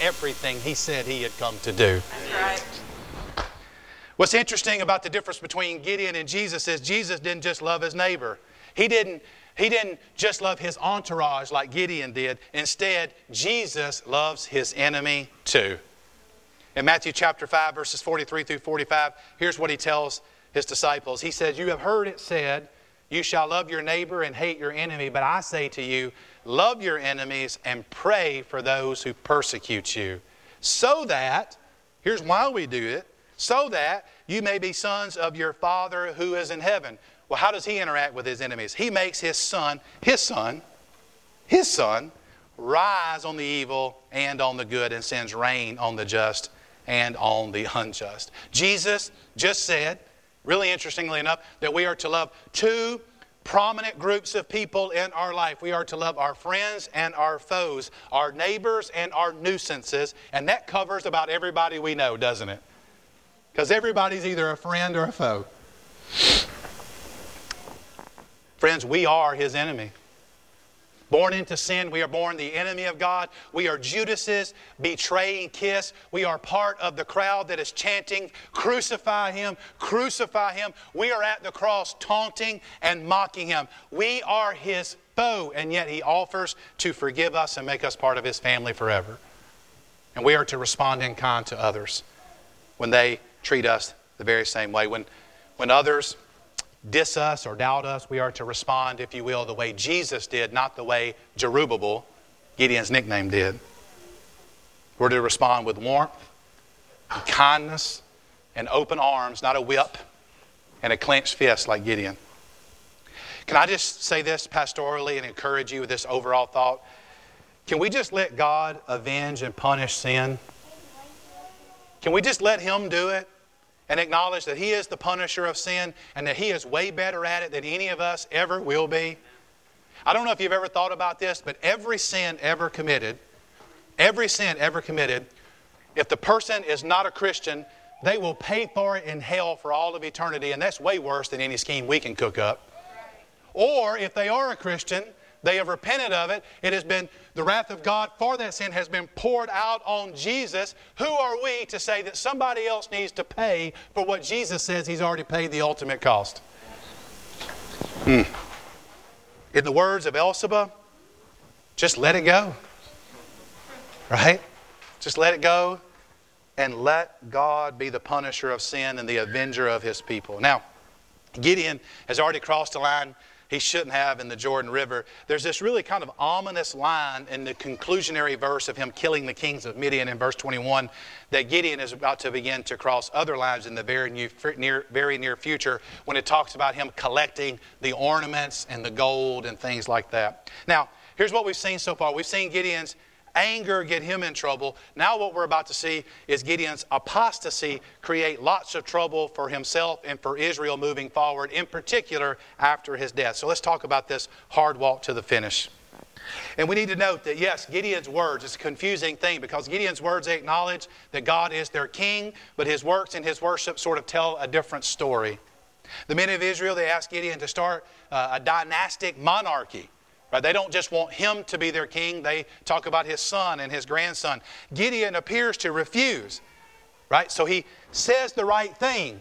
everything he said he had come to do. Right. What's interesting about the difference between Gideon and Jesus is Jesus didn't just love his neighbor. He didn't, he didn't just love his entourage like Gideon did. Instead, Jesus loves his enemy too. In Matthew chapter 5, verses 43 through 45, here's what he tells his disciples. He says, You have heard it said, You shall love your neighbor and hate your enemy. But I say to you, love your enemies and pray for those who persecute you. So that, here's why we do it, so that you may be sons of your Father who is in heaven. Well, how does he interact with his enemies? He makes his sun, his sun, his sun, rise on the evil and on the good and sends rain on the just and on the unjust. Jesus just said, really interestingly enough, that we are to love two prominent groups of people in our life. We are to love our friends and our foes, our neighbors and our nuisances, and that covers about everybody we know, doesn't it? Because everybody's either a friend or a foe. Friends, we are his enemy. Born into sin, we are born the enemy of God. We are Judas's betraying kiss. We are part of the crowd that is chanting, Crucify him, crucify him. We are at the cross taunting and mocking him. We are his foe, and yet he offers to forgive us and make us part of his family forever. And we are to respond in kind to others when they treat us the very same way. When, when others diss us or doubt us, we are to respond, if you will, the way Jesus did, not the way Jerubbaal, Gideon's nickname, did. We're to respond with warmth, and kindness, and open arms, not a whip and a clenched fist like Gideon. Can I just say this pastorally and encourage you with this overall thought? Can we just let God avenge and punish sin? Can we just let Him do it? And acknowledge that He is the punisher of sin and that He is way better at it than any of us ever will be? I don't know if you've ever thought about this, but every sin ever committed, every sin ever committed, if the person is not a Christian, they will pay for it in hell for all of eternity, and that's way worse than any scheme we can cook up. Or if they are a Christian, they have repented of it. It has been, the wrath of God for that sin has been poured out on Jesus. Who are we to say that somebody else needs to pay for what Jesus says He's already paid the ultimate cost? Hmm. In the words of Elphaba, just let it go. Right? Just let it go and let God be the punisher of sin and the avenger of His people. Now, Gideon has already crossed the line he shouldn't have in the Jordan River. There's this really kind of ominous line in the conclusionary verse of him killing the kings of Midian in verse 21 that Gideon is about to begin to cross other lines in the very near, very near future when it talks about him collecting the ornaments and the gold and things like that. Now, here's what we've seen so far. We've seen Gideon's anger get him in trouble. Now, what we're about to see is Gideon's apostasy create lots of trouble for himself and for Israel moving forward, in particular after his death. So, let's talk about this hard walk to the finish. And we need to note that, yes, Gideon's words is a confusing thing because Gideon's words acknowledge that God is their king, but his works and his worship sort of tell a different story. The men of Israel, they asked Gideon to start uh, a dynastic monarchy. Right? They don't just want him to be their king, they talk about his son and his grandson. Gideon appears to refuse. Right? So he says the right thing.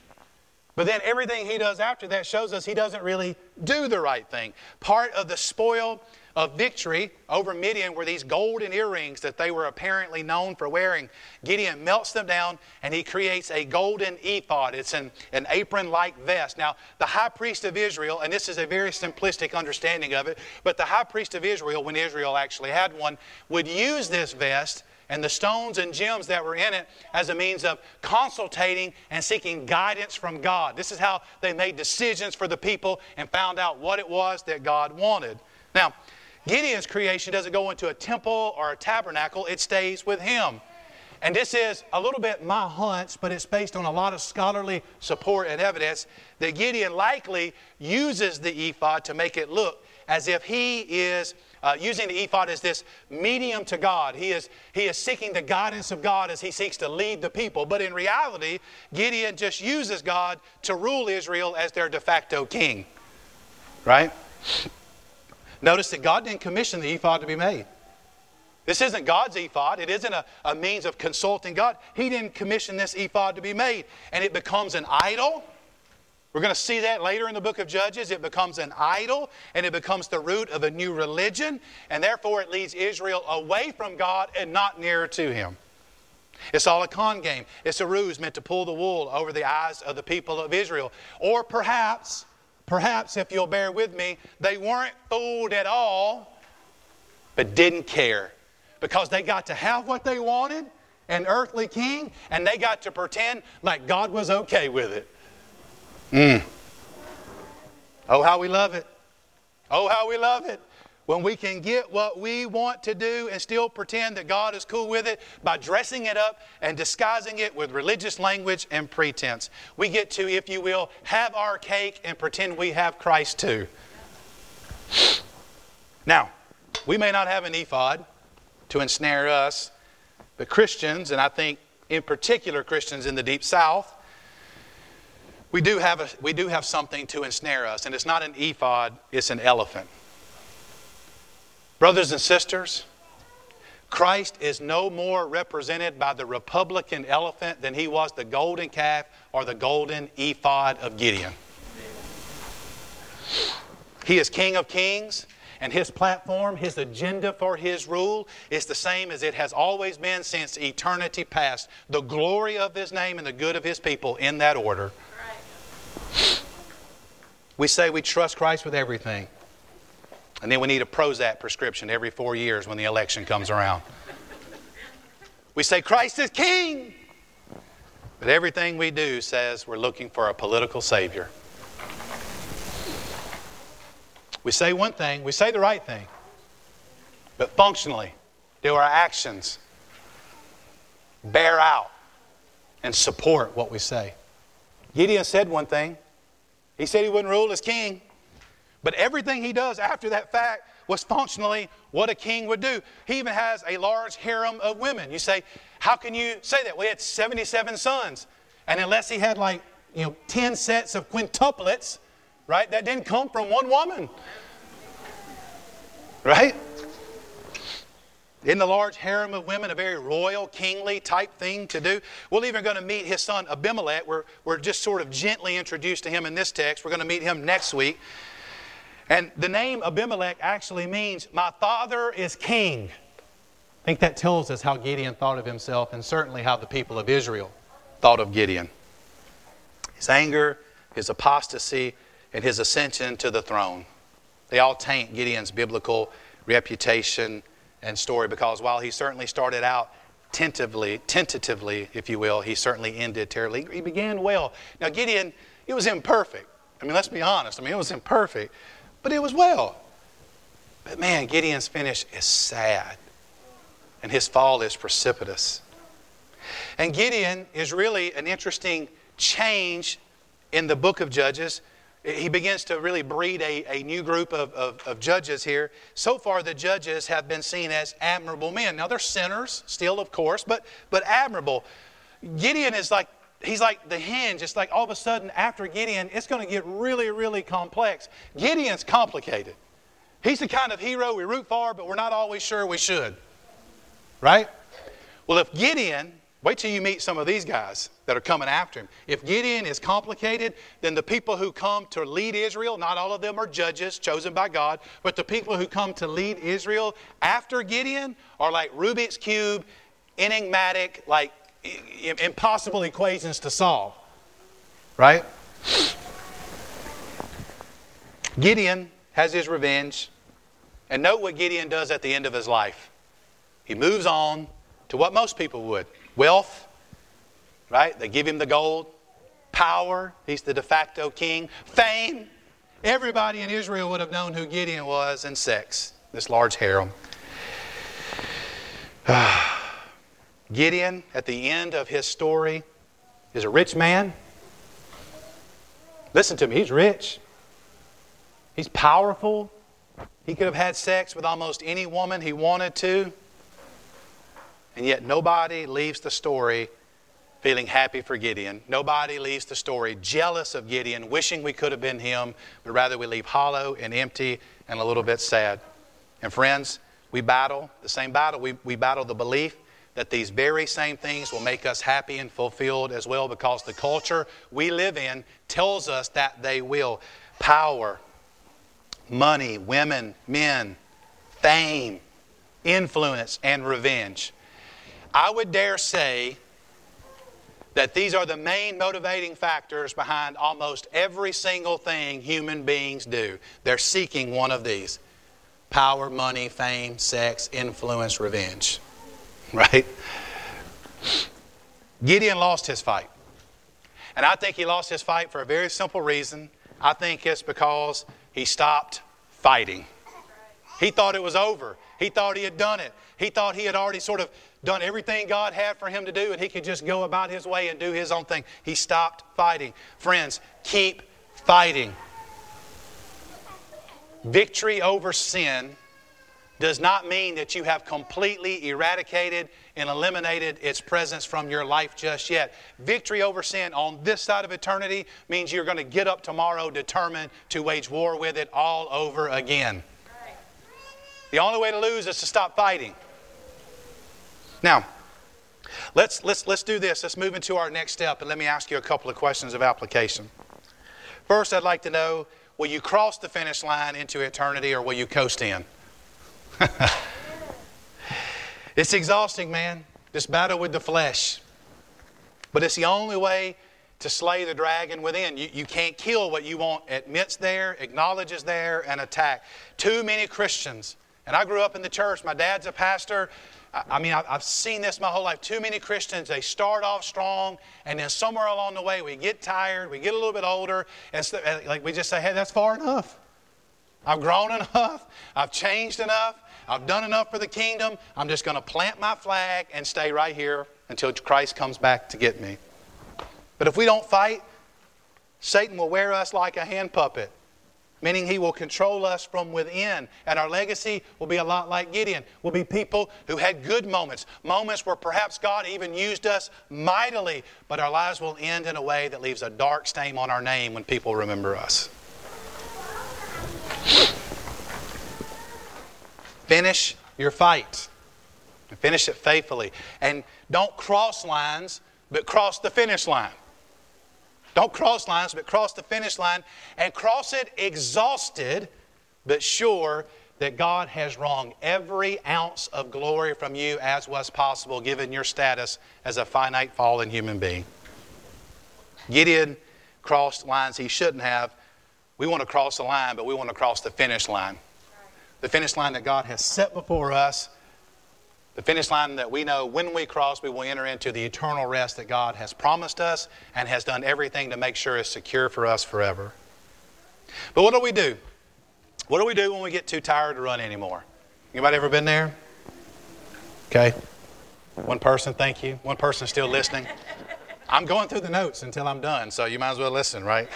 But then everything he does after that shows us he doesn't really do the right thing. Part of the spoil of victory over Midian were these golden earrings that they were apparently known for wearing. Gideon melts them down and he creates a golden ephod. It's an, an apron like vest. Now, the high priest of Israel, and this is a very simplistic understanding of it, but the high priest of Israel, when Israel actually had one, would use this vest and the stones and gems that were in it as a means of consultating and seeking guidance from God. This is how they made decisions for the people and found out what it was that God wanted. Now, Gideon's creation doesn't go into a temple or a tabernacle, it stays with him. And this is a little bit my hunch, but it's based on a lot of scholarly support and evidence that Gideon likely uses the ephod to make it look as if he is uh, using the ephod as this medium to God. He is, he is seeking the guidance of God as he seeks to lead the people. But in reality, Gideon just uses God to rule Israel as their de facto king. Right? Notice that God didn't commission the ephod to be made. This isn't God's ephod. It isn't a, a means of consulting God. He didn't commission this ephod to be made. And it becomes an idol. We're going to see that later in the book of Judges. It becomes an idol and it becomes the root of a new religion. And therefore, it leads Israel away from God and not nearer to Him. It's all a con game. It's a ruse meant to pull the wool over the eyes of the people of Israel. Or perhaps, perhaps, if you'll bear with me, they weren't fooled at all, but didn't care because they got to have what they wanted, an earthly king, and they got to pretend like God was okay with it. Mm. Oh, how we love it. Oh, how we love it. When we can get what we want to do and still pretend that God is cool with it by dressing it up and disguising it with religious language and pretense. We get to, if you will, have our cake and pretend we have Christ too. Now, we may not have an ephod to ensnare us. But Christians, and I think in particular Christians in the Deep South, we do have, a, we do have something to ensnare us, and it's not an ephod, it's an elephant. Brothers and sisters, Christ is no more represented by the Republican elephant than he was the golden calf or the golden ephod of Gideon. He is King of Kings. And his platform, his agenda for his rule is the same as it has always been since eternity past. The glory of his name and the good of his people in that order. We say we trust Christ with everything. And then we need a Prozac prescription every four years when the election comes around. We say Christ is king. But everything we do says we're looking for a political savior. We say one thing, we say the right thing, but functionally, do our actions bear out and support what we say? Gideon said one thing. He said he wouldn't rule as king, but everything he does after that fact was functionally what a king would do. He even has a large harem of women. You say, how can you say that? Well, he had 77 sons. And unless he had like, you know, 10 sets of quintuplets, right? That didn't come from one woman. Right? In the large harem of women, a very royal, kingly type thing to do. We're even going to meet his son Abimelech. We're, we're just sort of gently introduced to him in this text. We're going to meet him next week. And the name Abimelech actually means, My father is king. I think that tells us how Gideon thought of himself and certainly how the people of Israel thought of Gideon. His anger, his apostasy, and his ascension to the throne. They all taint Gideon's biblical reputation and story because while he certainly started out tentatively, tentatively, if you will, he certainly ended terribly. He began well. Now, Gideon, it was imperfect. I mean, let's be honest. I mean, it was imperfect, but it was well. But man, Gideon's finish is sad, and his fall is precipitous. And Gideon is really an interesting change in the book of Judges he begins to really breed a, a new group of, of, of, judges here. So far, the judges have been seen as admirable men. Now, they're sinners, still, of course, but, but admirable. Gideon is like, he's like the hinge. It's like all of a sudden, after Gideon, it's going to get really, really complex. Gideon's complicated. He's the kind of hero we root for, but we're not always sure we should. Right? Well, if Gideon Wait till you meet some of these guys that are coming after him. If Gideon is complicated, then the people who come to lead Israel, not all of them are judges chosen by God, but the people who come to lead Israel after Gideon are like Rubik's Cube, enigmatic, like impossible equations to solve. Right? Gideon has his revenge. And note what Gideon does at the end of his life. He moves on to what most people would Wealth, right? They give him the gold. Power, he's the de facto king. Fame, everybody in Israel would have known who Gideon was, and sex, this large harem. Gideon, at the end of his story, is a rich man. Listen to me, he's rich. He's powerful. He could have had sex with almost any woman he wanted to. And yet, nobody leaves the story feeling happy for Gideon. Nobody leaves the story jealous of Gideon, wishing we could have been him, but rather we leave hollow and empty and a little bit sad. And friends, We battle the same battle. We, we battle the belief that these very same things will make us happy and fulfilled as well because the culture we live in tells us that they will. Power, money, women, men, fame, influence, and revenge. I would dare say that these are the main motivating factors behind almost every single thing human beings do. They're seeking one of these power, money, fame, sex, influence, revenge. Right? Gideon lost his fight. And I think he lost his fight for a very simple reason. I think it's because he stopped fighting. He thought it was over. He thought he had done it. He thought he had already sort of done everything God had for him to do and he could just go about his way and do his own thing. He stopped fighting. Friends, keep fighting. Victory over sin does not mean that you have completely eradicated and eliminated its presence from your life just yet. Victory over sin on this side of eternity means you're going to get up tomorrow determined to wage war with it all over again. The only way to lose is to stop fighting. Now, let's, let's, let's do this. Let's move into our next step, and let me ask you a couple of questions of application. First, I'd like to know will you cross the finish line into eternity or will you coast in? it's exhausting, man, this battle with the flesh. But it's the only way to slay the dragon within. You, you can't kill what you want admits there, acknowledges there, and attack. Too many Christians, and I grew up in the church, my dad's a pastor. I mean, I've seen this my whole life. Too many Christians, they start off strong, and then somewhere along the way, we get tired, we get a little bit older, and like we just say, hey, that's far enough. I've grown enough, I've changed enough, I've done enough for the kingdom. I'm just going to plant my flag and stay right here until Christ comes back to get me. But if we don't fight, Satan will wear us like a hand puppet meaning he will control us from within. And our legacy will be a lot like Gideon. We'll be people who had good moments, moments where perhaps God even used us mightily, but our lives will end in a way that leaves a dark stain on our name when people remember us. Finish your fight. Finish it faithfully. And don't cross lines, but cross the finish line. Don't cross lines, but cross the finish line and cross it exhausted, but sure that God has wrung every ounce of glory from you as was possible given your status as a finite, fallen human being. Gideon crossed lines he shouldn't have. We want to cross the line, but we want to cross the finish line. The finish line that God has set before us the finish line that we know when we cross, we will enter into the eternal rest that God has promised us and has done everything to make sure is secure for us forever. But what do we do? What do we do when we get too tired to run anymore? Anybody ever been there? Okay. One person, thank you. One person still listening. I'm going through the notes until I'm done, so you might as well listen, right?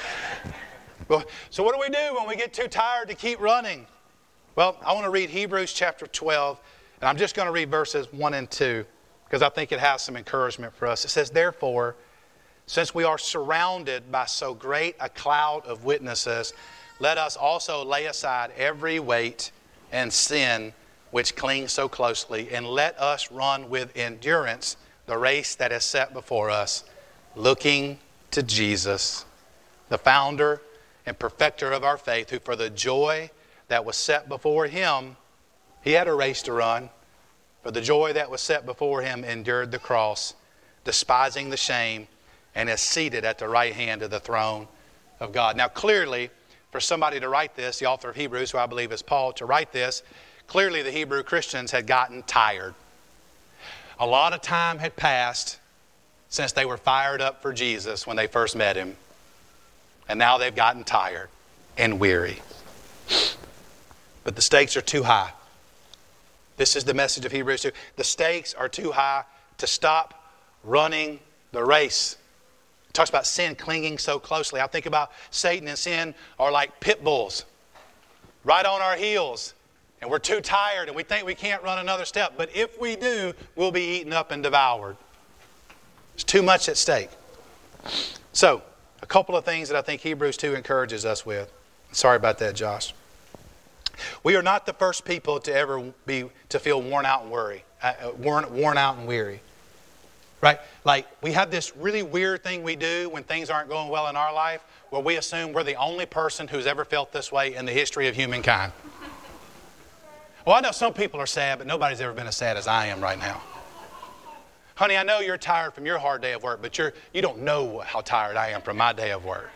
So what do we do when we get too tired to keep running? Well, I want to read Hebrews chapter 12 and I'm just going to read verses 1 and 2 because I think it has some encouragement for us. It says, Therefore, since we are surrounded by so great a cloud of witnesses, let us also lay aside every weight and sin which clings so closely, and let us run with endurance the race that is set before us, looking to Jesus, the founder and perfecter of our faith, who for the joy that was set before him he had a race to run. For the joy that was set before him endured the cross, despising the shame, and is seated at the right hand of the throne of God. Now, clearly, for somebody to write this, the author of Hebrews, who I believe is Paul, to write this, clearly the Hebrew Christians had gotten tired. A lot of time had passed since they were fired up for Jesus when they first met him. And now they've gotten tired and weary. But the stakes are too high. This is the message of Hebrews 2. The stakes are too high to stop running the race. It talks about sin clinging so closely. I think about Satan and sin are like pit bulls right on our heels. And we're too tired and we think we can't run another step. But if we do, we'll be eaten up and devoured. It's too much at stake. So, a couple of things that I think Hebrews 2 encourages us with. Sorry about that, Josh. We are not the first people to ever be to feel worn out and worry, uh, uh, worn, worn out and weary. Right? Like we have this really weird thing we do when things aren't going well in our life where we assume we're the only person who's ever felt this way in the history of humankind. Well, I know some people are sad, but nobody's ever been as sad as I am right now. Honey, I know you're tired from your hard day of work, but you're, you don't know how tired I am from my day of work.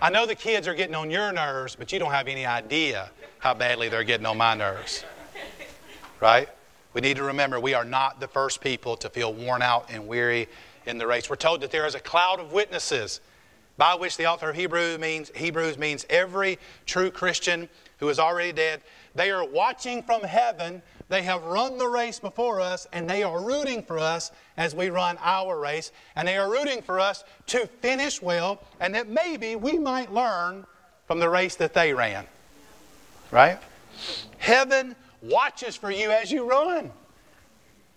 I know the kids are getting on your nerves, but you don't have any idea how badly they're getting on my nerves. Right? We need to remember we are not the first people to feel worn out and weary in the race. We're told that there is a cloud of witnesses by which the author of Hebrew means, Hebrews means every true Christian who is already dead. They are watching from heaven. They have run the race before us, and they are rooting for us as we run our race. And they are rooting for us to finish well, and that maybe we might learn from the race that they ran. Right? Heaven watches for you as you run,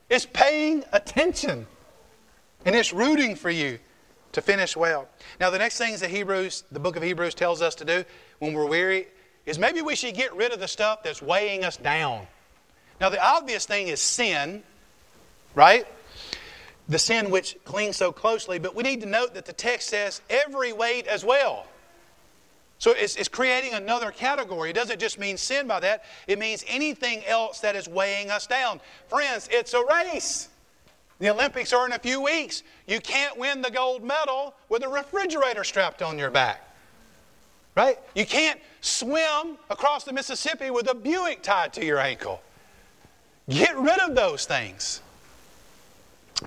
it's paying attention, and it's rooting for you to finish well. Now, the next things that Hebrews, the book of Hebrews tells us to do when we're weary is maybe we should get rid of the stuff that's weighing us down. Now, the obvious thing is sin, right? The sin which clings so closely, but we need to note that the text says every weight as well. So it's, it's, creating another category. It doesn't just mean sin by that, it means anything else that is weighing us down. Friends, it's a race. The Olympics are in a few weeks. You can't win the gold medal with a refrigerator strapped on your back. Right? You can't swim across the Mississippi with a Buick tied to your ankle. Get rid of those things.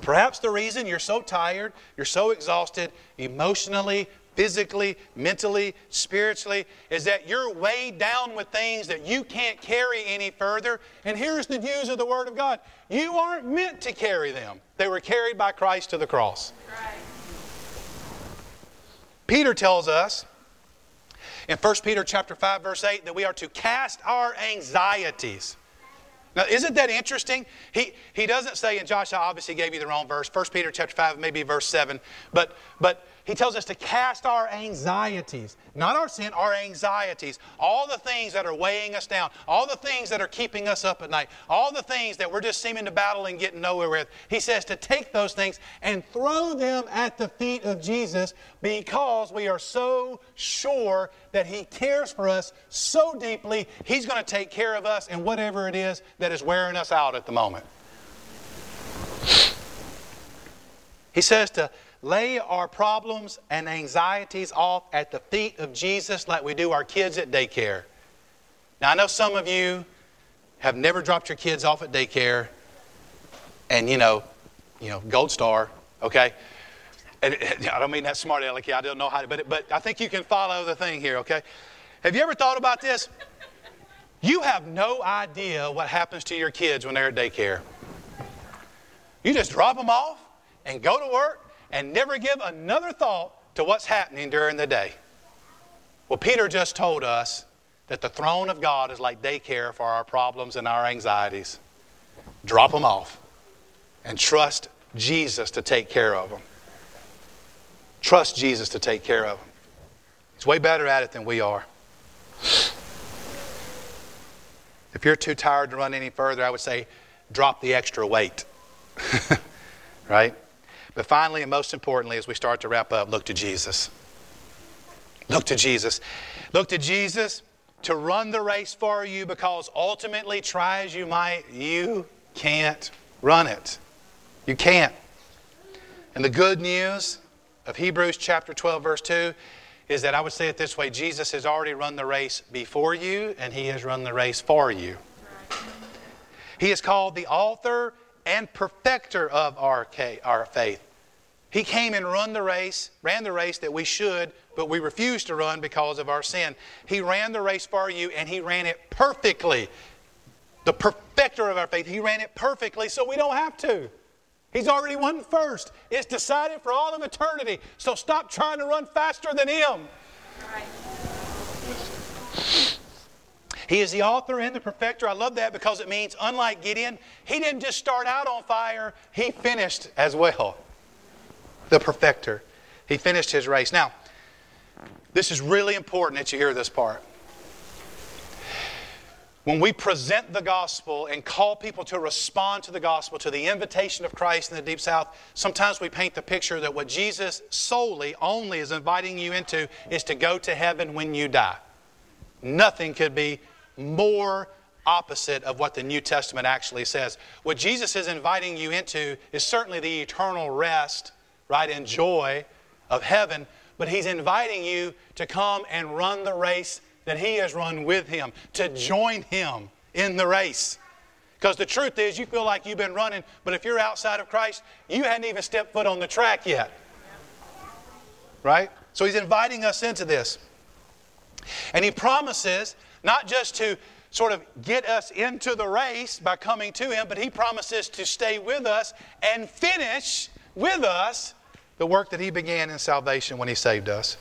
Perhaps the reason you're so tired, you're so exhausted emotionally, physically, mentally, spiritually, is that you're weighed down with things that you can't carry any further. And here's the news of the Word of God you aren't meant to carry them, they were carried by Christ to the cross. Right. Peter tells us in 1 Peter chapter 5 verse 8 that we are to cast our anxieties. Now, isn't that interesting? He, he doesn't say, and Josh obviously gave you the wrong verse, 1 Peter chapter 5, maybe verse 7, but, but he tells us to cast our anxieties, not our sin, our anxieties, all the things that are weighing us down, all the things that are keeping us up at night, all the things that we're just seeming to battle and getting nowhere with. He says to take those things and throw them at the feet of Jesus because we are so sure that He cares for us so deeply, He's going to take care of us and whatever it is that is wearing us out at the moment. He says to lay our problems and anxieties off at the feet of Jesus like we do our kids at daycare. Now, I know some of you have never dropped your kids off at daycare, and you know, you know, gold star, okay? And I don't mean that smart alecky, I don't know how to, but, but I think you can follow the thing here, okay? Have you ever thought about this? You have no idea what happens to your kids when they're at daycare. You just drop them off and go to work and never give another thought to what's happening during the day. Well, Peter just told us that the throne of God is like daycare for our problems and our anxieties. Drop them off and trust Jesus to take care of them. Trust Jesus to take care of them. He's way better at it than we are. If you're too tired to run any further, I would say drop the extra weight. right? But finally, and most importantly, as we start to wrap up, look to Jesus. Look to Jesus. Look to Jesus to run the race for you because ultimately, try as you might, you can't run it. You can't. And the good news of Hebrews chapter 12, verse 2 is that I would say it this way Jesus has already run the race before you, and He has run the race for you. He is called the author and perfecter of our, our faith. He came and run the race, ran the race that we should, but we refused to run because of our sin. He ran the race for you and he ran it perfectly. The perfecter of our faith. He ran it perfectly so we don't have to. He's already won first. It's decided for all of eternity. So stop trying to run faster than him. He is the author and the perfecter. I love that because it means, unlike Gideon, he didn't just start out on fire, he finished as well the perfecter. He finished his race. Now, this is really important that you hear this part. when we present the gospel and call people to respond to the gospel, to the invitation of Christ in the Deep South, sometimes we paint the picture that what Jesus solely, only is inviting you into is to go to heaven when you die. Nothing could be more opposite of what the New Testament actually says. What Jesus is inviting you into is certainly the eternal rest, right, and joy of heaven, but He's inviting you to come and run the race that he has run with him, to join him in the race. Because the truth is, you feel like you've been running, but if you're outside of Christ, you hadn't even stepped foot on the track yet. Right? So he's inviting us into this. And he promises not just to sort of get us into the race by coming to him, but he promises to stay with us and finish with us the work that he began in salvation when he saved us.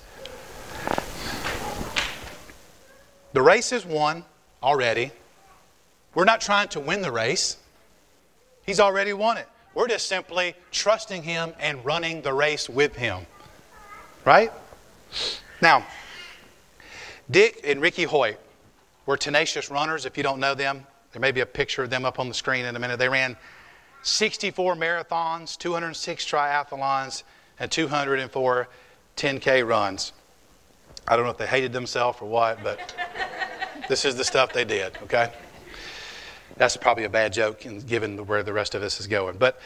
The race is won already. We're not trying to win the race, He's already won it. We're just simply trusting Him and running the race with Him. Right? Now, Dick and Ricky Hoyt were tenacious runners. If you don't know them, there may be a picture of them up on the screen in a minute. They ran 64 marathons, 206 triathlons, and 204 10K runs. I don't know if they hated themselves or what, but this is the stuff they did, okay? That's probably a bad joke given where the rest of this is going. But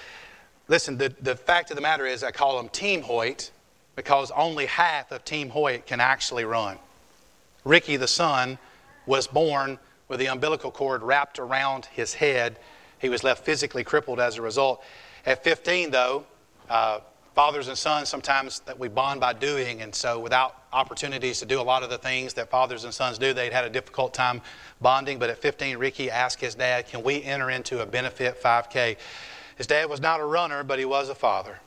listen, the, the fact of the matter is, I call them Team Hoyt because only half of Team Hoyt can actually run. Ricky, the son, was born with the umbilical cord wrapped around his head. He was left physically crippled as a result. At 15, though, uh, fathers and sons sometimes that we bond by doing, and so without opportunities to do a lot of the things that fathers and sons do, they'd had a difficult time bonding. But at 15, Ricky asked his dad, Can we enter into a benefit 5K? His dad was not a runner, but he was a father,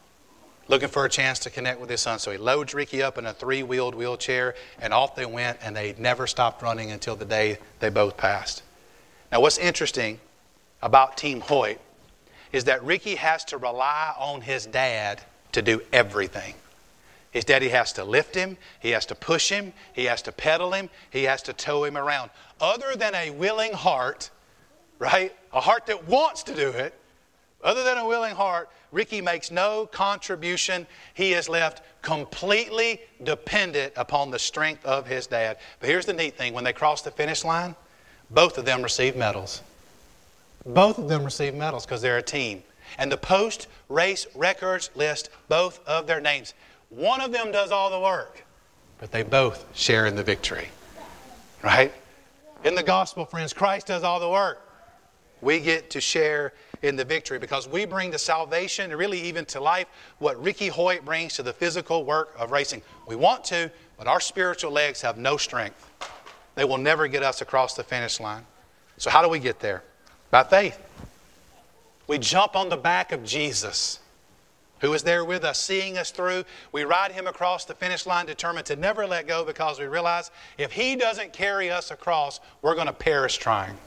looking for a chance to connect with his son. So he loads Ricky up in a three wheeled wheelchair, and off they went, and they never stopped running until the day they both passed. Now, what's interesting about Team Hoyt is that Ricky has to rely on his dad to do everything. His daddy has to lift him, he has to push him, he has to pedal him, he has to tow him around. Other than a willing heart, right? A heart that wants to do it, other than a willing heart, Ricky makes no contribution. He is left completely dependent upon the strength of his dad. But here's the neat thing when they cross the finish line, both of them receive medals. Both of them receive medals because they're a team. And the post race records list both of their names. One of them does all the work, but they both share in the victory. Right? In the gospel, friends, Christ does all the work. We get to share in the victory because we bring to salvation and really even to life what Ricky Hoyt brings to the physical work of racing. We want to, but our spiritual legs have no strength. They will never get us across the finish line. So, how do we get there? By faith. We jump on the back of Jesus who is there with us, seeing us through. We ride him across the finish line, determined to never let go because we realize if he doesn't carry us across, we're going to perish trying.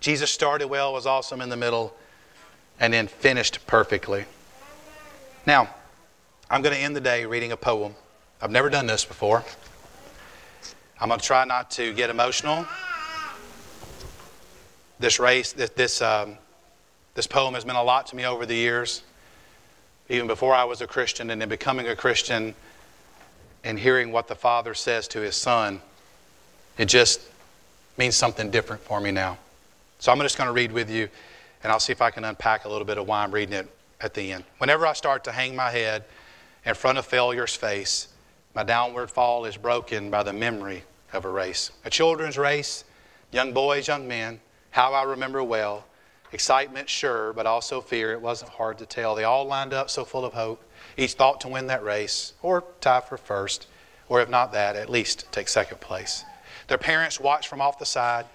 Jesus started well, was awesome in the middle, and then finished perfectly. Now, I'm going to end the day reading a poem. I've never done this before. I'm going to try not to get emotional. This race, this, this um, this poem has meant a lot to me over the years, even before I was a Christian, and then becoming a Christian and hearing what the Father says to his Son. It just means something different for me now. So I'm just going to read with you, and I'll see if I can unpack a little bit of why I'm reading it at the end. Whenever I start to hang my head in front of failure's face, my downward fall is broken by the memory of a race. A children's race, young boys, young men, how I remember well Excitement, sure, but also fear. It wasn't hard to tell. They all lined up so full of hope. Each thought to win that race, or tie for first, or if not that, at least take second place. Their parents watched from off the side,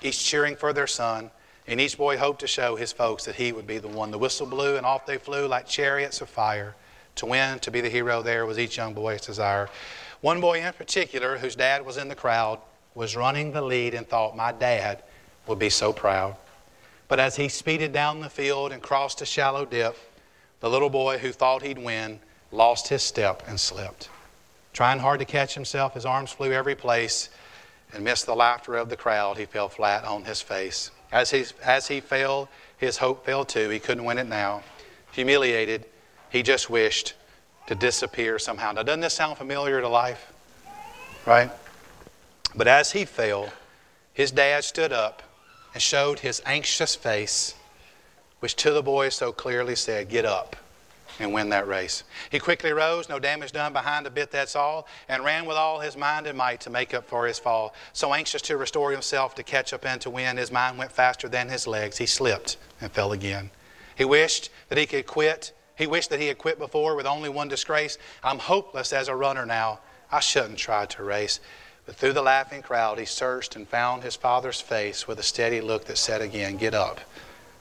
each cheering for their son, and each boy hoped to show his folks that he would be the one. The whistle blew, and off they flew like chariots of fire. To win, to be the hero there was each young boy's desire. One boy in particular, whose dad was in the crowd, was running the lead and thought, My dad would be so proud. But as he speeded down the field and crossed a shallow dip, the little boy who thought he'd win lost his step and slipped. Trying hard to catch himself, his arms flew every place, and missed the laughter of the crowd, he fell flat on his face. As he, as he fell, his hope fell too. He couldn't win it now. Humiliated, he just wished to disappear somehow. Now, doesn't this sound familiar to life? Right? But as he fell, his dad stood up and showed his anxious face, which to the boy so clearly said, Get up and win that race. He quickly rose, no damage done behind a bit, that's all, and ran with all his mind and might to make up for his fall. So anxious to restore himself, to catch up and to win, his mind went faster than his legs. He slipped and fell again. He wished that he could quit. He wished that he had quit before with only one disgrace. I'm hopeless as a runner now. I shouldn't try to race. But through the laughing crowd, he searched and found his father's face with a steady look that said again, Get up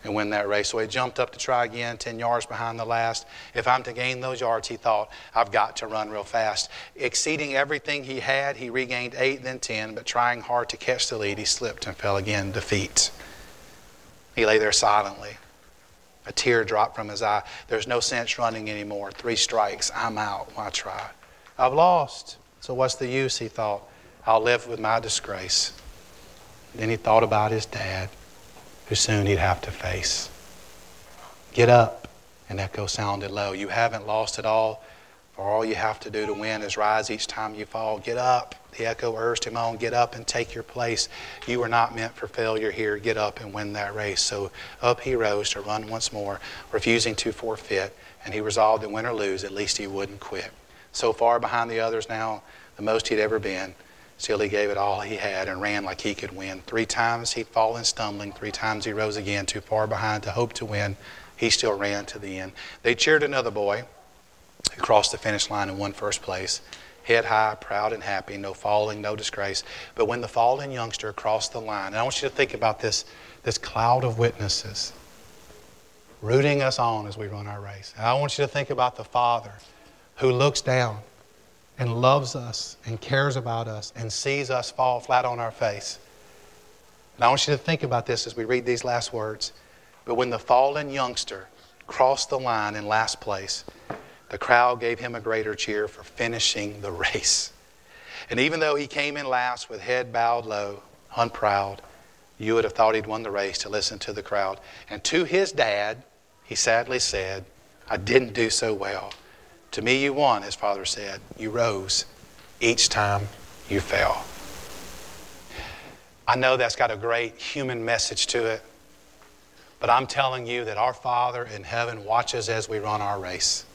and win that race. So he jumped up to try again, 10 yards behind the last. If I'm to gain those yards, he thought, I've got to run real fast. Exceeding everything he had, he regained eight, then 10, but trying hard to catch the lead, he slipped and fell again, defeat. He lay there silently. A tear dropped from his eye. There's no sense running anymore. Three strikes, I'm out. Why try? I've lost. So what's the use, he thought. I'll live with my disgrace. Then he thought about his dad who soon he'd have to face. Get up, an echo sounded low. You haven't lost it all, for all you have to do to win is rise each time you fall. Get up, the echo urged him on. Get up and take your place. You were not meant for failure here. Get up and win that race. So up he rose to run once more, refusing to forfeit, and he resolved that win or lose, at least he wouldn't quit. So far behind the others now, the most he'd ever been. Still, he gave it all he had and ran like he could win. Three times he'd fallen stumbling. Three times he rose again, too far behind to hope to win. He still ran to the end. They cheered another boy who crossed the finish line and won first place. Head high, proud and happy, no falling, no disgrace. But when the fallen youngster crossed the line, and I want you to think about this, this cloud of witnesses rooting us on as we run our race. And I want you to think about the Father who looks down and loves us and cares about us and sees us fall flat on our face. And I want you to think about this as we read these last words. But when the fallen youngster crossed the line in last place, the crowd gave him a greater cheer for finishing the race. And even though he came in last with head bowed low, unproud, you would have thought he'd won the race to listen to the crowd. And to his dad, he sadly said, I didn't do so well. To me, you won, his father said. You rose each time you fell. I know that's got a great human message to it, but I'm telling you that our Father in heaven watches as we run our race.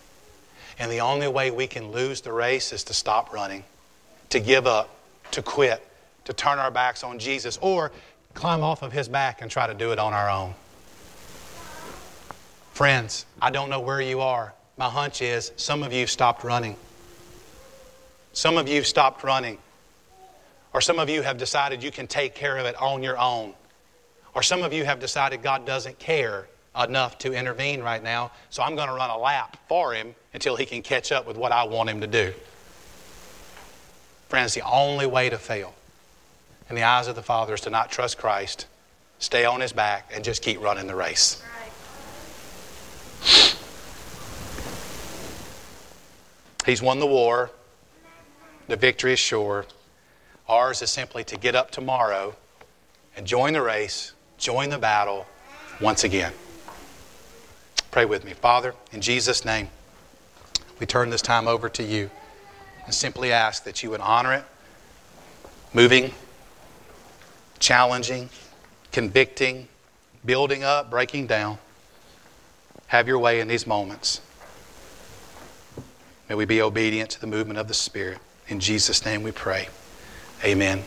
And the only way we can lose the race is to stop running, to give up, to quit, to turn our backs on Jesus, or climb off of his back and try to do it on our own. Friends, I don't know where you are my hunch is some of you stopped running. Some of you stopped running. Or some of you have decided you can take care of it on your own. Or some of you have decided God doesn't care enough to intervene right now, so I'm going to run a lap for Him until He can catch up with what I want Him to do. Friends, the only way to fail in the eyes of the Father is to not trust Christ, stay on His back, and just keep running the race. He's won the war. The victory is sure. Ours is simply to get up tomorrow and join the race, join the battle once again. Pray with me. Father, in Jesus' name, we turn this time over to you and simply ask that you would honor it, moving, challenging, convicting, building up, breaking down. Have your way in these moments. May we be obedient to the movement of the Spirit. In Jesus' name we pray. Amen.